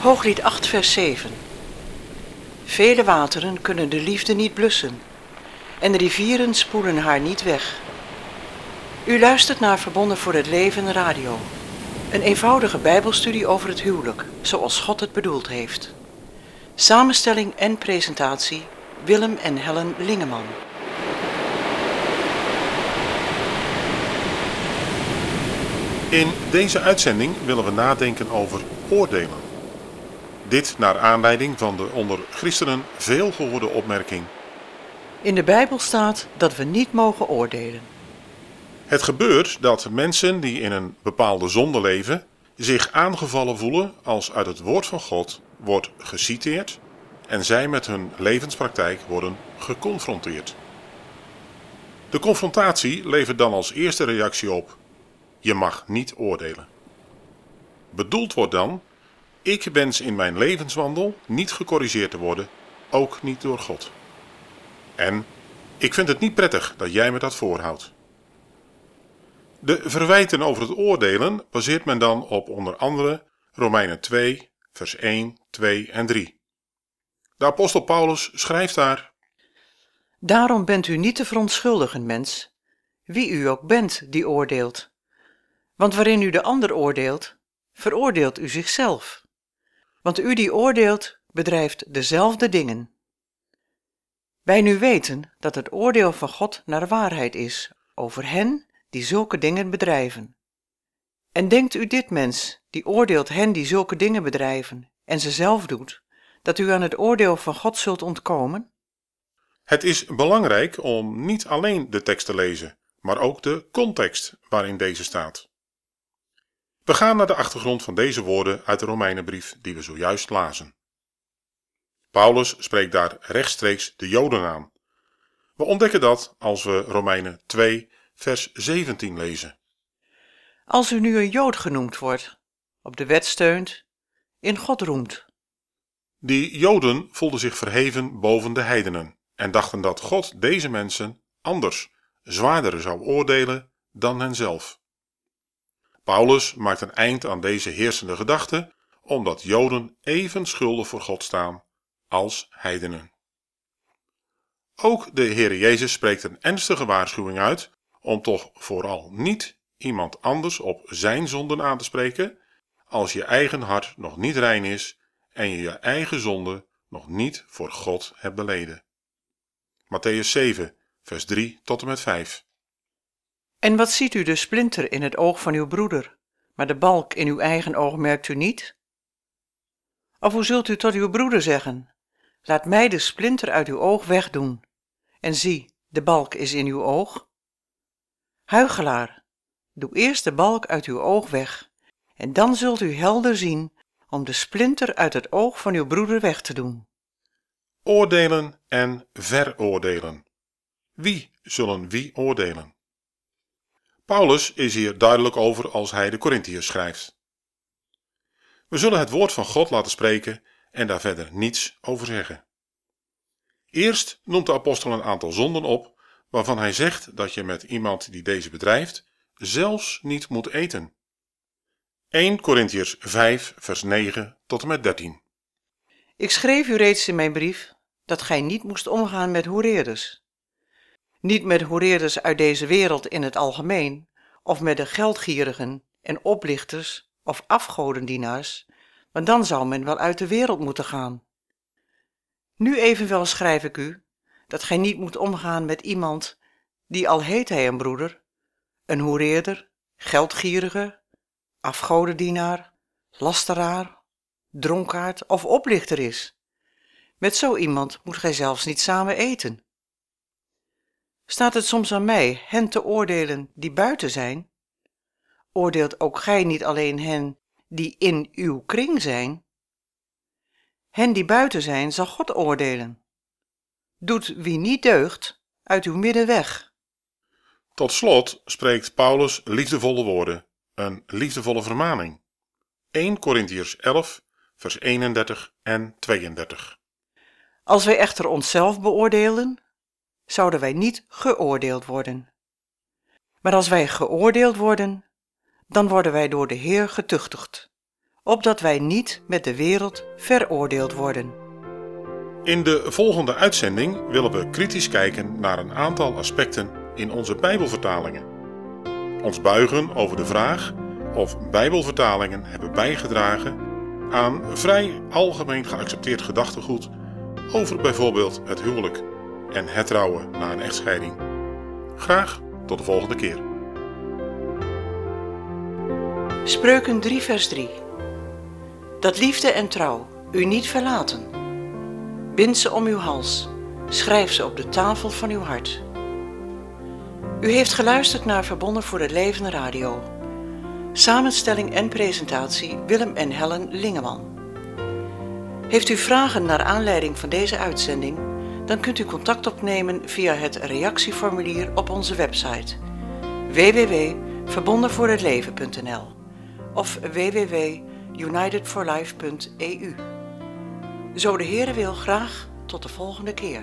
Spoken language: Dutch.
Hooglied 8, vers 7. Vele wateren kunnen de liefde niet blussen en de rivieren spoelen haar niet weg. U luistert naar Verbonden voor het Leven Radio. Een eenvoudige bijbelstudie over het huwelijk, zoals God het bedoeld heeft. Samenstelling en presentatie Willem en Helen Lingeman. In deze uitzending willen we nadenken over oordelen. Dit naar aanleiding van de onder christenen veel gehoorde opmerking. In de Bijbel staat dat we niet mogen oordelen. Het gebeurt dat mensen die in een bepaalde zonde leven zich aangevallen voelen als uit het woord van God wordt geciteerd en zij met hun levenspraktijk worden geconfronteerd. De confrontatie levert dan als eerste reactie op: je mag niet oordelen. Bedoeld wordt dan: ik wens in mijn levenswandel niet gecorrigeerd te worden, ook niet door God. En ik vind het niet prettig dat jij me dat voorhoudt. De verwijten over het oordelen baseert men dan op onder andere Romeinen 2, vers 1, 2 en 3. De apostel Paulus schrijft daar: Daarom bent u niet te verontschuldigen, mens, wie u ook bent die oordeelt. Want waarin u de ander oordeelt, veroordeelt u zichzelf. Want u die oordeelt, bedrijft dezelfde dingen. Wij nu weten dat het oordeel van God naar waarheid is over hen die zulke dingen bedrijven. En denkt u dit mens, die oordeelt hen die zulke dingen bedrijven en ze zelf doet, dat u aan het oordeel van God zult ontkomen? Het is belangrijk om niet alleen de tekst te lezen, maar ook de context waarin deze staat. We gaan naar de achtergrond van deze woorden uit de Romeinenbrief die we zojuist lazen. Paulus spreekt daar rechtstreeks de Joden aan. We ontdekken dat als we Romeinen 2, vers 17 lezen. Als u nu een Jood genoemd wordt, op de wet steunt, in God roemt. Die Joden voelden zich verheven boven de heidenen en dachten dat God deze mensen anders, zwaarder zou oordelen dan henzelf. Paulus maakt een eind aan deze heersende gedachte, omdat Joden even schuldig voor God staan als heidenen. Ook de Heer Jezus spreekt een ernstige waarschuwing uit om toch vooral niet iemand anders op zijn zonden aan te spreken als je eigen hart nog niet rein is en je je eigen zonde nog niet voor God hebt beleden. Matthäus 7, vers 3 tot en met 5. En wat ziet u de splinter in het oog van uw broeder, maar de balk in uw eigen oog merkt u niet? Of hoe zult u tot uw broeder zeggen: Laat mij de splinter uit uw oog wegdoen, en zie, de balk is in uw oog? Huigelaar, doe eerst de balk uit uw oog weg, en dan zult u helder zien om de splinter uit het oog van uw broeder weg te doen. Oordelen en veroordelen. Wie zullen wie oordelen? Paulus is hier duidelijk over als hij de Corinthiërs schrijft. We zullen het woord van God laten spreken en daar verder niets over zeggen. Eerst noemt de apostel een aantal zonden op waarvan hij zegt dat je met iemand die deze bedrijft zelfs niet moet eten. 1 Corinthiërs 5 vers 9 tot en met 13 Ik schreef u reeds in mijn brief dat gij niet moest omgaan met hoereerders. Niet met hoereerders uit deze wereld in het algemeen, of met de geldgierigen en oplichters of afgodendienaars, want dan zou men wel uit de wereld moeten gaan. Nu evenwel schrijf ik u dat gij niet moet omgaan met iemand die al heet hij een broeder, een hoereerder, geldgierige, afgodendienaar, lasteraar, dronkaard of oplichter is. Met zo iemand moet gij zelfs niet samen eten. Staat het soms aan mij hen te oordelen die buiten zijn? Oordeelt ook gij niet alleen hen die in uw kring zijn? Hen die buiten zijn zal God oordelen. Doet wie niet deugt uit uw midden weg. Tot slot spreekt Paulus liefdevolle woorden, een liefdevolle vermaning. 1 Corinthiërs 11, vers 31 en 32. Als wij echter onszelf beoordelen, zouden wij niet geoordeeld worden. Maar als wij geoordeeld worden, dan worden wij door de Heer getuchtigd, opdat wij niet met de wereld veroordeeld worden. In de volgende uitzending willen we kritisch kijken naar een aantal aspecten in onze Bijbelvertalingen. Ons buigen over de vraag of Bijbelvertalingen hebben bijgedragen aan vrij algemeen geaccepteerd gedachtegoed over bijvoorbeeld het huwelijk en het trouwen na een echtscheiding. Graag tot de volgende keer. Spreuken 3 vers 3 Dat liefde en trouw u niet verlaten. Bind ze om uw hals, schrijf ze op de tafel van uw hart. U heeft geluisterd naar Verbonden voor het Leven Radio. Samenstelling en presentatie Willem en Helen Lingeman. Heeft u vragen naar aanleiding van deze uitzending? Dan kunt u contact opnemen via het reactieformulier op onze website www.verbondenvoorhetleven.nl of www.unitedforlife.eu. Zo de Heere wil graag tot de volgende keer.